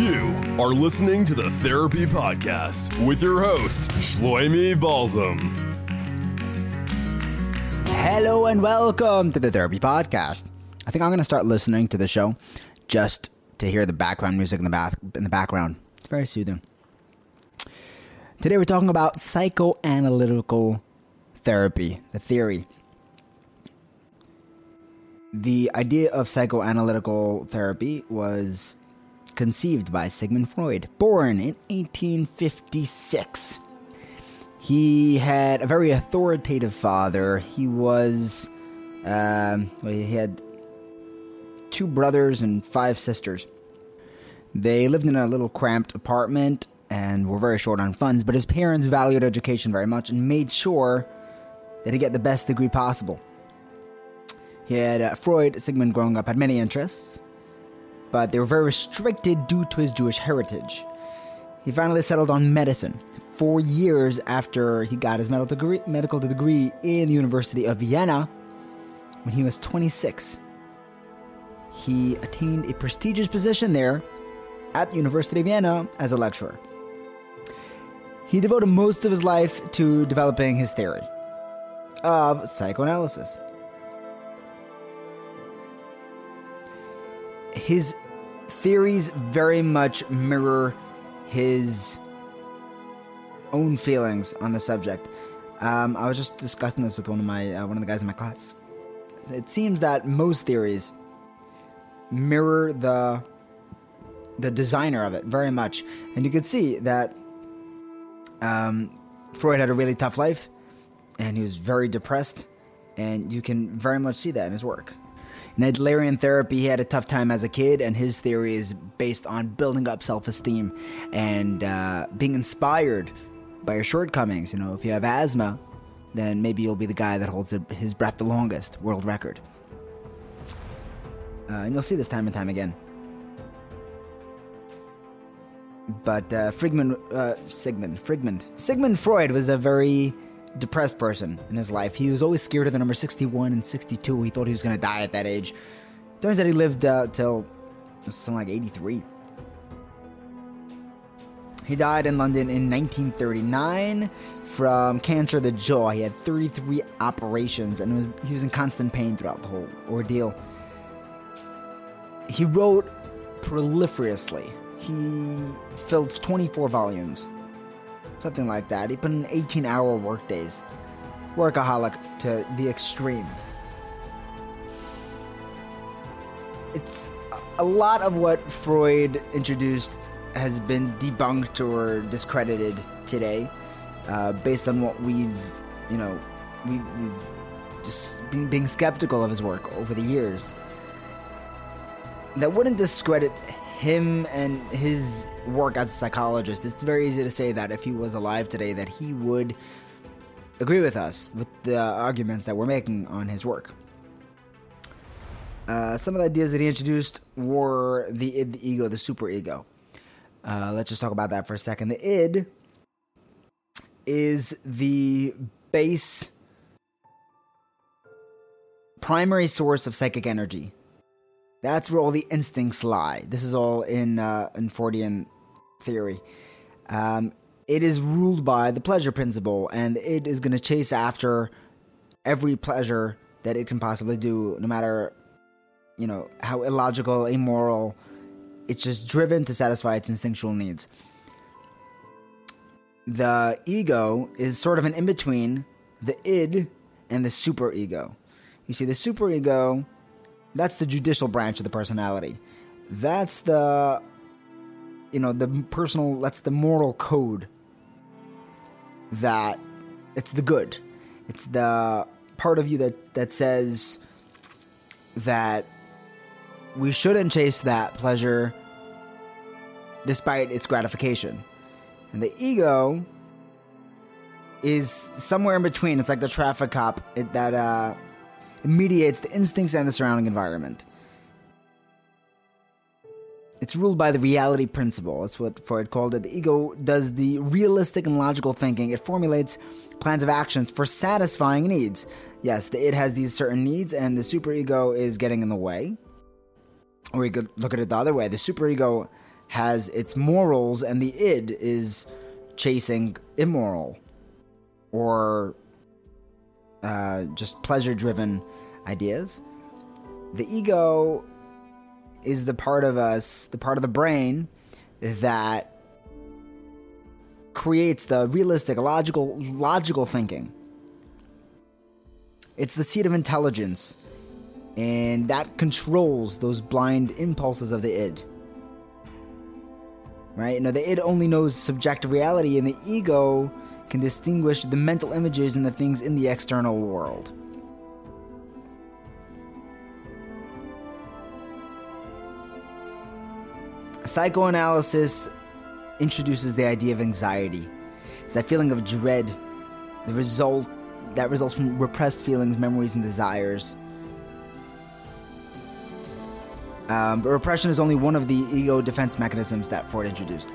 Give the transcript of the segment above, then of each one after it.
You are listening to the Therapy Podcast with your host, Shloimi Balsam. Hello and welcome to the Therapy Podcast. I think I'm going to start listening to the show just to hear the background music in the back in the background. It's very soothing. Today we're talking about psychoanalytical therapy, the theory. The idea of psychoanalytical therapy was conceived by Sigmund Freud, born in 1856. He had a very authoritative father. He was, um, well, he had two brothers and five sisters. They lived in a little cramped apartment and were very short on funds, but his parents valued education very much and made sure that he get the best degree possible. He had uh, Freud, Sigmund growing up, had many interests but they were very restricted due to his Jewish heritage. He finally settled on medicine. Four years after he got his medical degree, medical degree in the University of Vienna, when he was 26, he attained a prestigious position there at the University of Vienna as a lecturer. He devoted most of his life to developing his theory of psychoanalysis. His theories very much mirror his own feelings on the subject. Um, I was just discussing this with one of my uh, one of the guys in my class. It seems that most theories mirror the the designer of it very much, and you can see that um, Freud had a really tough life, and he was very depressed, and you can very much see that in his work. In Adlerian therapy, he had a tough time as a kid, and his theory is based on building up self esteem and uh, being inspired by your shortcomings. You know, if you have asthma, then maybe you'll be the guy that holds his breath the longest, world record. Uh, and you'll see this time and time again. But uh, uh, Sigmund, Frigmund, Sigmund Freud was a very depressed person in his life. He was always scared of the number 61 and 62. He thought he was going to die at that age. Turns out he lived uh, till something like 83. He died in London in 1939 from cancer of the jaw. He had 33 operations and was, he was in constant pain throughout the whole ordeal. He wrote proliferously. He filled 24 volumes something like that. He put in 18 hour workdays. Workaholic to the extreme. It's a lot of what Freud introduced has been debunked or discredited today, uh, based on what we've, you know, we, we've just been being skeptical of his work over the years. That wouldn't discredit him and his work as a psychologist, it's very easy to say that if he was alive today, that he would agree with us with the arguments that we're making on his work. Uh, some of the ideas that he introduced were the id, the ego, the superego. Uh, let's just talk about that for a second. The id is the base primary source of psychic energy. That's where all the instincts lie. This is all in uh, in Freudian theory. Um, it is ruled by the pleasure principle, and it is going to chase after every pleasure that it can possibly do, no matter, you know, how illogical, immoral. It's just driven to satisfy its instinctual needs. The ego is sort of an in between the id and the superego. You see, the superego, that's the judicial branch of the personality. That's the, you know, the personal, that's the moral code that it's the good. It's the part of you that, that says that we shouldn't chase that pleasure despite its gratification. And the ego is somewhere in between. It's like the traffic cop that uh, mediates the instincts and the surrounding environment. It's ruled by the reality principle. That's what Freud called it. The ego does the realistic and logical thinking. It formulates plans of actions for satisfying needs. Yes, the it has these certain needs, and the superego is getting in the way. Or you could look at it the other way. The superego has its morals, and the id is chasing immoral or uh, just pleasure driven ideas. The ego is the part of us, the part of the brain that creates the realistic, logical, logical thinking. It's the seat of intelligence, and that controls those blind impulses of the id. Right? Know, the id only knows subjective reality, and the ego can distinguish the mental images and the things in the external world. Psychoanalysis introduces the idea of anxiety. It's that feeling of dread, the result that results from repressed feelings, memories, and desires. Um, but repression is only one of the ego defense mechanisms that Freud introduced.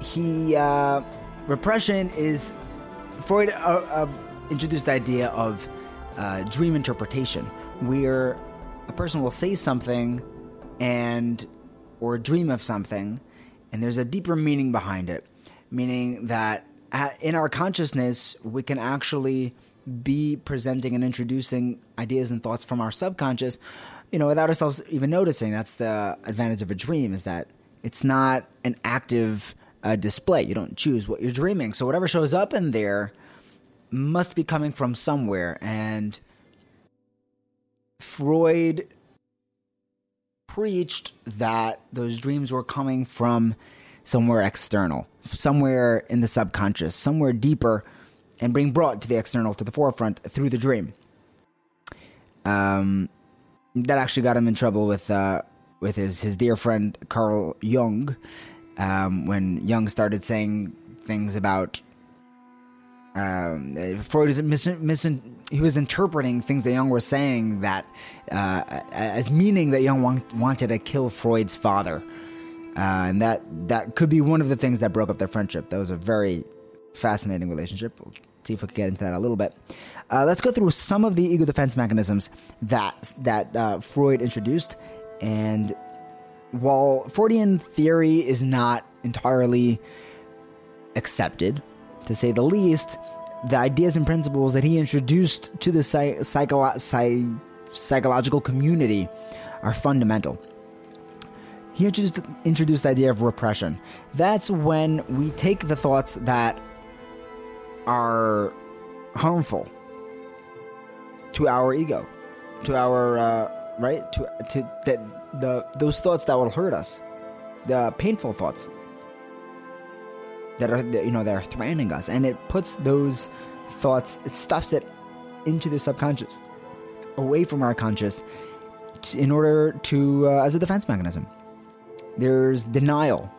He uh, repression is Freud uh, uh, introduced the idea of uh, dream interpretation, where a person will say something and or dream of something, and there's a deeper meaning behind it, meaning that in our consciousness we can actually be presenting and introducing ideas and thoughts from our subconscious, you know, without ourselves even noticing. That's the advantage of a dream is that it's not an active uh, display. You don't choose what you're dreaming. So whatever shows up in there must be coming from somewhere. And Freud preached that those dreams were coming from somewhere external, somewhere in the subconscious, somewhere deeper, and being brought to the external, to the forefront through the dream. Um, that actually got him in trouble with uh, with his his dear friend Carl Jung, um, when Jung started saying things about um, Freud was mis- mis- he was interpreting things that Jung was saying that uh, as meaning that Jung want- wanted to kill Freud's father, uh, and that that could be one of the things that broke up their friendship. That was a very fascinating relationship. We'll see if we can get into that a little bit. Uh, let's go through some of the ego defense mechanisms that that uh, Freud introduced, and while Freudian theory is not entirely accepted, to say the least, the ideas and principles that he introduced to the psych- psycho- psych- psychological community are fundamental. He introduced, introduced the idea of repression. That's when we take the thoughts that are harmful to our ego, to our uh, right, to to that the those thoughts that will hurt us, the painful thoughts that are you know that are threatening us, and it puts those thoughts, it stuffs it into the subconscious, away from our conscious, in order to uh, as a defense mechanism. There's denial.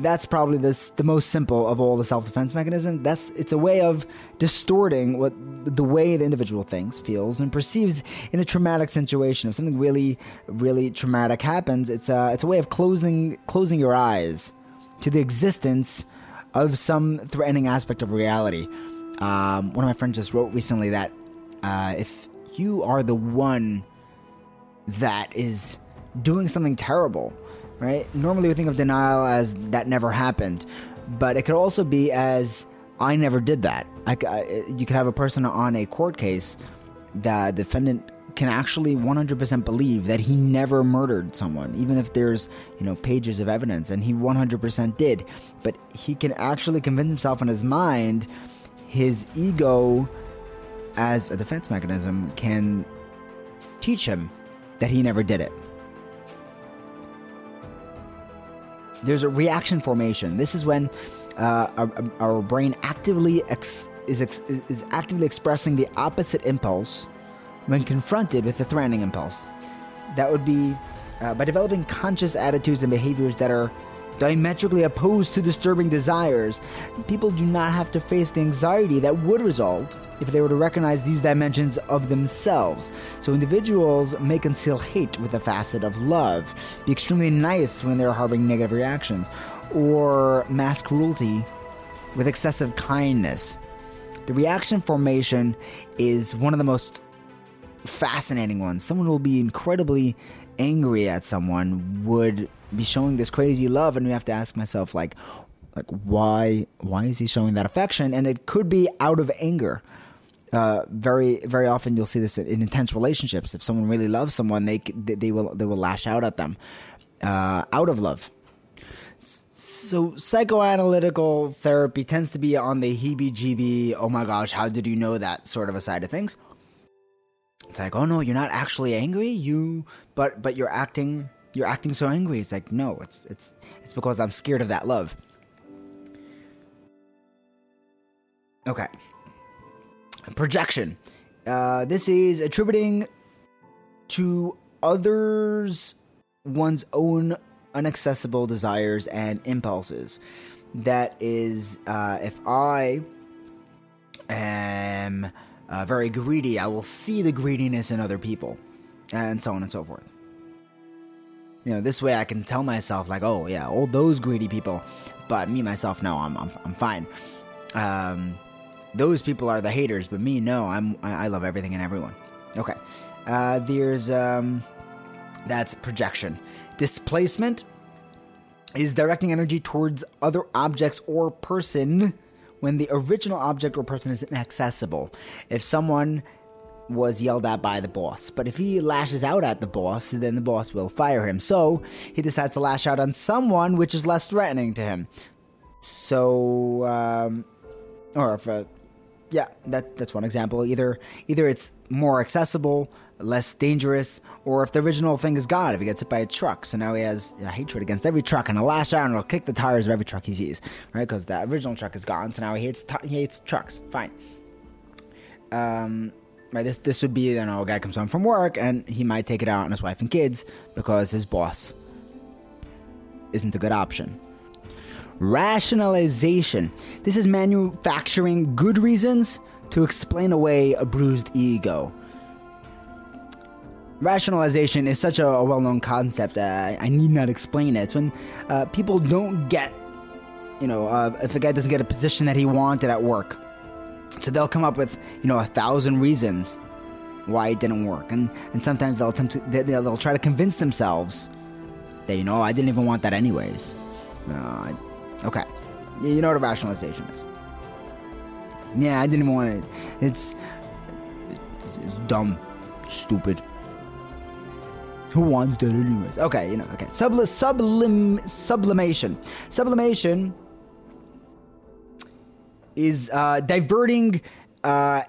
That's probably the the most simple of all the self defense mechanisms. That's it's a way of distorting what the way the individual thinks, feels, and perceives in a traumatic situation. If something really, really traumatic happens, it's a it's a way of closing closing your eyes to the existence of some threatening aspect of reality. Um, one of my friends just wrote recently that uh, if you are the one that is doing something terrible right? Normally we think of denial as that never happened, but it could also be as I never did that. Like uh, you could have a person on a court case, the defendant can actually 100% believe that he never murdered someone, even if there's, you know, pages of evidence, and he 100% did. But he can actually convince himself in his mind, his ego as a defense mechanism can teach him that he never did it. There's a reaction formation. This is when uh, our, our, brain actively ex- is, ex- is actively expressing the opposite impulse when confronted with the threatening impulse. That would be uh, by developing conscious attitudes and behaviors that are diametrically opposed to disturbing desires. People do not have to face the anxiety that would result if they were to recognize these dimensions of themselves. So individuals may conceal hate with a facet of love, be extremely nice when they're harboring negative reactions, or mask cruelty with excessive kindness. The reaction formation is one of the most fascinating ones. Someone will be incredibly angry at someone, would be showing this crazy love, and we have to ask myself, like, like why why is he showing that affection? And it could be out of anger. Uh, very very often you'll see this in, in, intense relationships. If someone really loves someone, they they will they will lash out at them uh, out of love. So psychoanalytical therapy tends to be on the heebie-jeebie, oh my gosh, how did you know that sort of a side of things. It's like, oh no, you're not actually angry, you but but you're acting you're acting so angry. It's like, no, it's it's it's because I'm scared of that love. Okay. Projection. Uh, this is attributing to others one's own inaccessible desires and impulses. That is, uh, if I am uh, very greedy, I will see the greediness in other people, and so on and so forth. You know, this way I can tell myself, like, oh, yeah, all those greedy people, but me, myself, no, I'm, I'm, I'm fine. Um, those people are the haters, but me, no, I'm, I love everything and everyone. Okay. Uh, there's, um, that's projection. Displacement is directing energy towards other objects or person when the original object or person is inaccessible. If someone was yelled at by the boss, but if he lashes out at the boss, then the boss will fire him. So he decides to lash out on someone which is less threatening to him. So, um, or if, uh, yeah, that, that's one example. Either either it's more accessible, less dangerous, or if the original thing is gone, if he gets hit by a truck. So now he has a hatred against every truck and a lash out and he'll kick the tires of every truck he sees, right? Because that original truck is gone. So now he hates, t- he hates trucks. Fine. Um, right, this, this would be, you know, a guy comes home from work and he might take it out on his wife and kids because his boss isn't a good option. Rationalization. This is manufacturing good reasons to explain away a bruised ego rationalization is such a, a well-known concept. Uh, I need not explain it. It's when uh, people don't get, you know, uh, if a guy doesn't get a position that he wanted at work, so they'll come up with, you know, a thousand reasons why it didn't work, and and sometimes they'll attempt to, they, they'll try to convince themselves that you know I didn't even want that anyways. Okay, you know what a rationalization is. Yeah, I didn't want it. It's, it's, it's dumb, stupid. Who wants that anyways? Okay, you know, okay. Subli- sublim- sublimation. Sublimation is uh, diverting uh,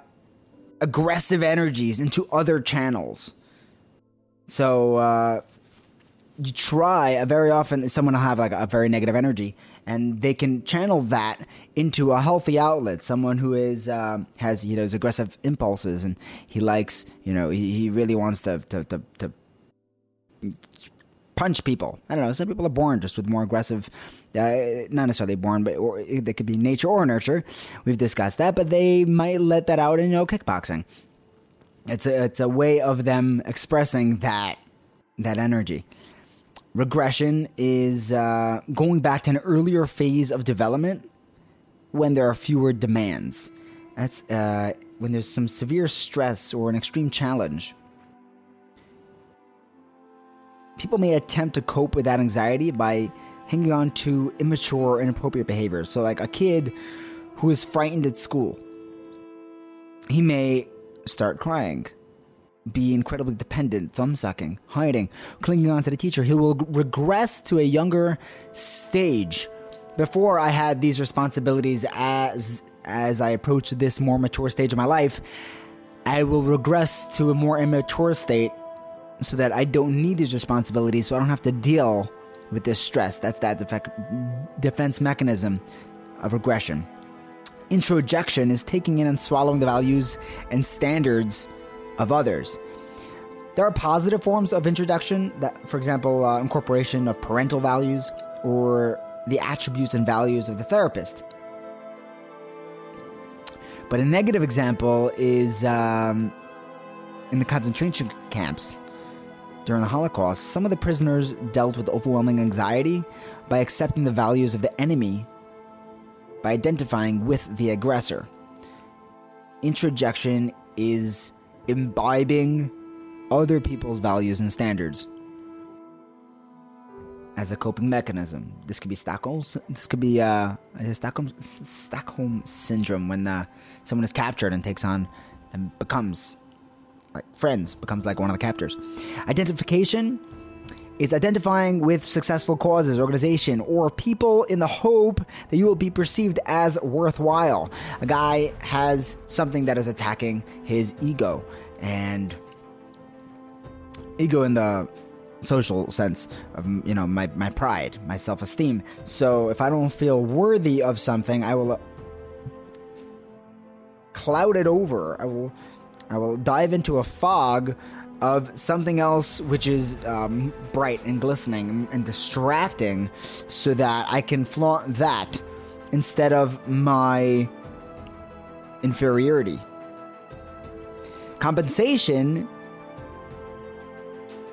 aggressive energies into other channels. So uh, you try. Uh, very often, someone will have like a very negative energy, and they can channel that into a healthy outlet. Someone who is um, has you know his aggressive impulses, and he likes you know he, he really wants to to, to, to punch people. I don't know. Some people are born just with more aggressive, uh, not necessarily born, but or, they could be nature or nurture. We've discussed that, but they might let that out in you know kickboxing. It's a it's a way of them expressing that that energy. Regression is uh, going back to an earlier phase of development when there are fewer demands. That's uh, when there's some severe stress or an extreme challenge people may attempt to cope with that anxiety by hanging on to immature or inappropriate behaviors. So, like a kid who is frightened at school, he may start crying, be incredibly dependent, thumb sucking, hiding, clinging on to the teacher. He will regress to a younger stage. Before I had these responsibilities as as I approach this more mature stage of my life, I will regress to a more immature state so that I don't need these responsibilities, so I don't have to deal with this stress. That's that defense mechanism of regression. Introjection is taking in and swallowing the values and standards of others. There are positive forms of introjection, that, for example, uh, incorporation of parental values or the attributes and values of the therapist. But a negative example is um, in the concentration camps during the Holocaust, some of the prisoners dealt with overwhelming anxiety by accepting the values of the enemy by identifying with the aggressor. Introjection is imbibing other people's values and standards as a coping mechanism. This could be Stockholm. This could be uh, Stockholm Stockholm syndrome when uh, someone is captured and takes on and becomes like friends, becomes like one of the captors. Identification is identifying with successful causes, organization, or people in the hope that you will be perceived as worthwhile. A guy has something that is attacking his ego, and ego in the social sense of you know my, my pride my self-esteem so if i don't feel worthy of something i will cloud it over i will i will dive into a fog of something else which is um, bright and glistening and distracting so that I can flaunt that instead of my inferiority. Compensation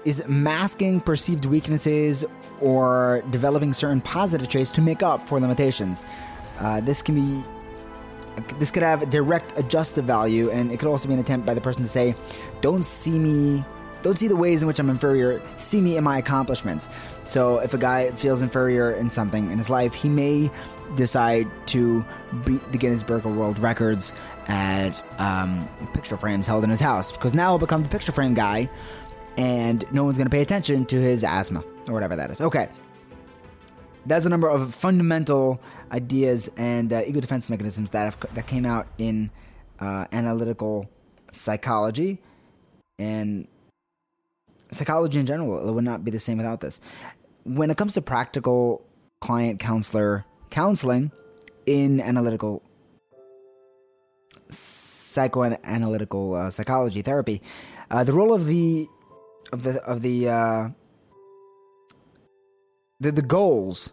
is masking perceived weaknesses or developing certain positive traits to make up for limitations. Uh, this can be this could have a direct adjusted value, and it could also be an attempt by the person to say, "Don't see me." Don't see the ways in which I'm inferior. See me in my accomplishments. So, if a guy feels inferior in something in his life, he may decide to beat the Guinness Book of World Records at um, picture frames held in his house because now he'll become the picture frame guy, and no one's going to pay attention to his asthma or whatever that is. Okay, that's a number of fundamental ideas and uh, ego defense mechanisms that have, that came out in uh, analytical psychology and psychology in general. It would not be the same without this. When it comes to practical client counselor counseling in analytical psychoanalytical uh, psychology therapy, uh, the role of the of the of the uh, the, the goals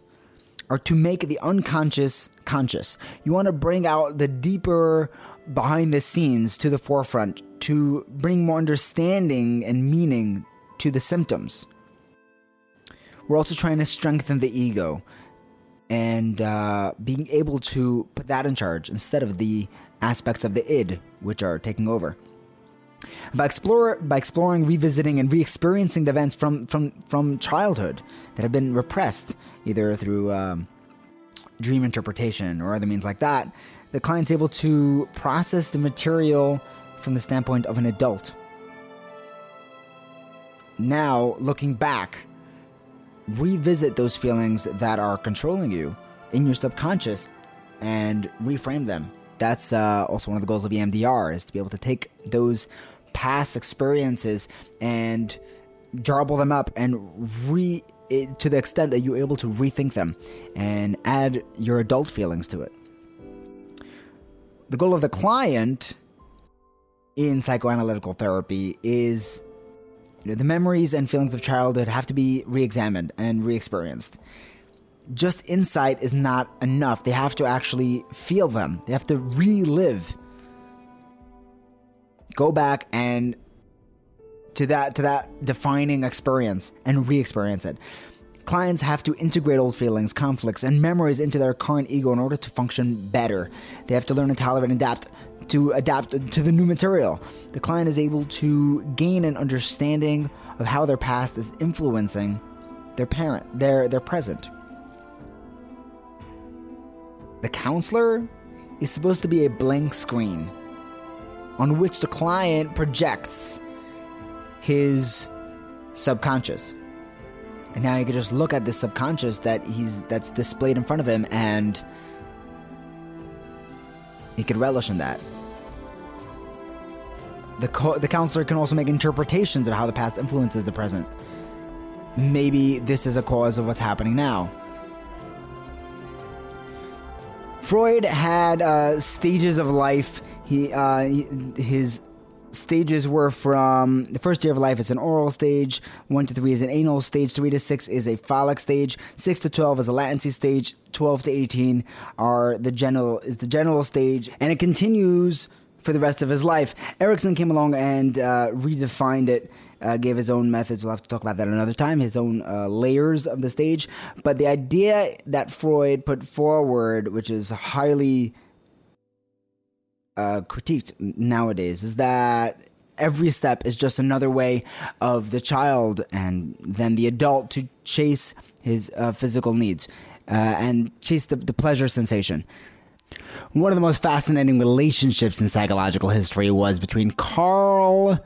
are to make the unconscious conscious. You want to bring out the deeper behind the scenes to the forefront to bring more understanding and meaning to the symptoms. We're also trying to strengthen the ego and uh, being able to put that in charge instead of the aspects of the id which are taking over. By, explore, by exploring, revisiting, and re-experiencing the events from, from, from childhood that have been repressed, either through um, dream interpretation or other means like that, the client's able to process the material from the standpoint of an adult. Now, looking back, revisit those feelings that are controlling you in your subconscious and reframe them. That's uh, also one of the goals of EMDR is to be able to take those past experiences and jarble them up and re eh, to the extent that you're able to rethink them and add your adult feelings to it. The goal of the client in psychoanalytical therapy is you know, the memories and feelings of childhood have to be re examined and re experienced. Just insight is not enough. They have to actually feel them, they have to relive go back and to that to that defining experience and re-experience it. Clients have to integrate old feelings, conflicts, and memories into their current ego in order to function better. They have to learn to tolerate and adapt to adapt to the new material. The client is able to gain an understanding of how their past is influencing their parent, their their present. The counselor is supposed to be a blank screen on which the client projects his subconscious. And now he can just look at this subconscious that he's that's displayed in front of him and he could relish in that. The, co- the counselor can also make interpretations of how the past influences the present. Maybe this is a cause of what's happening now. Freud had uh, stages of life. He, uh, his stages were from the first year of life is an oral stage, one to three is an anal stage, three to six is a phallic stage, six to twelve is a latency stage, twelve to eighteen are the general is the general stage, and it continues for the rest of his life. Erikson came along and uh, redefined it. Uh, gave his own methods. We'll have to talk about that another time. His own uh, layers of the stage, but the idea that Freud put forward, which is highly uh, critiqued nowadays is that every step is just another way of the child and then the adult to chase his uh, physical needs uh, and chase the, the pleasure sensation. One of the most fascinating relationships in psychological history was between Carl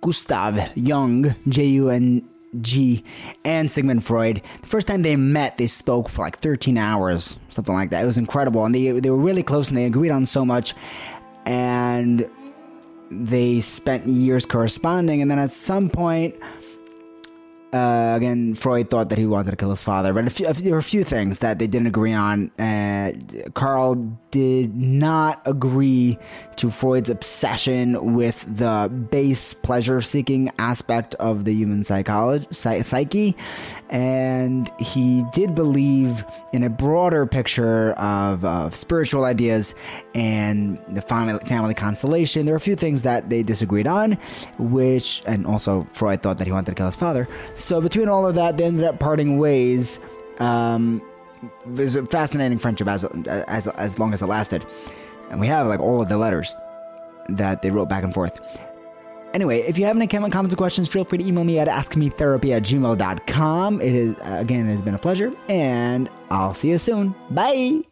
Gustav Jung, J U N G, and Sigmund Freud. The first time they met, they spoke for like 13 hours, something like that. It was incredible. And they, they were really close and they agreed on so much. And they spent years corresponding. And then at some point, uh, again, Freud thought that he wanted to kill his father, but a few, there were a few things that they didn't agree on. Uh, Carl did not agree to Freud's obsession with the base pleasure seeking aspect of the human psychology, psyche, and he did believe in a broader picture of, of spiritual ideas and the family, family constellation. There were a few things that they disagreed on, which, and also Freud thought that he wanted to kill his father. So between all of that, they ended up parting ways. Um, it was a fascinating friendship as, as, as long as it lasted. And we have like all of the letters that they wrote back and forth. Anyway, if you have any comments or questions, feel free to email me at askmetherapy at gmail.com. It is, uh, again, it has been a pleasure, and I'll see you soon. Bye.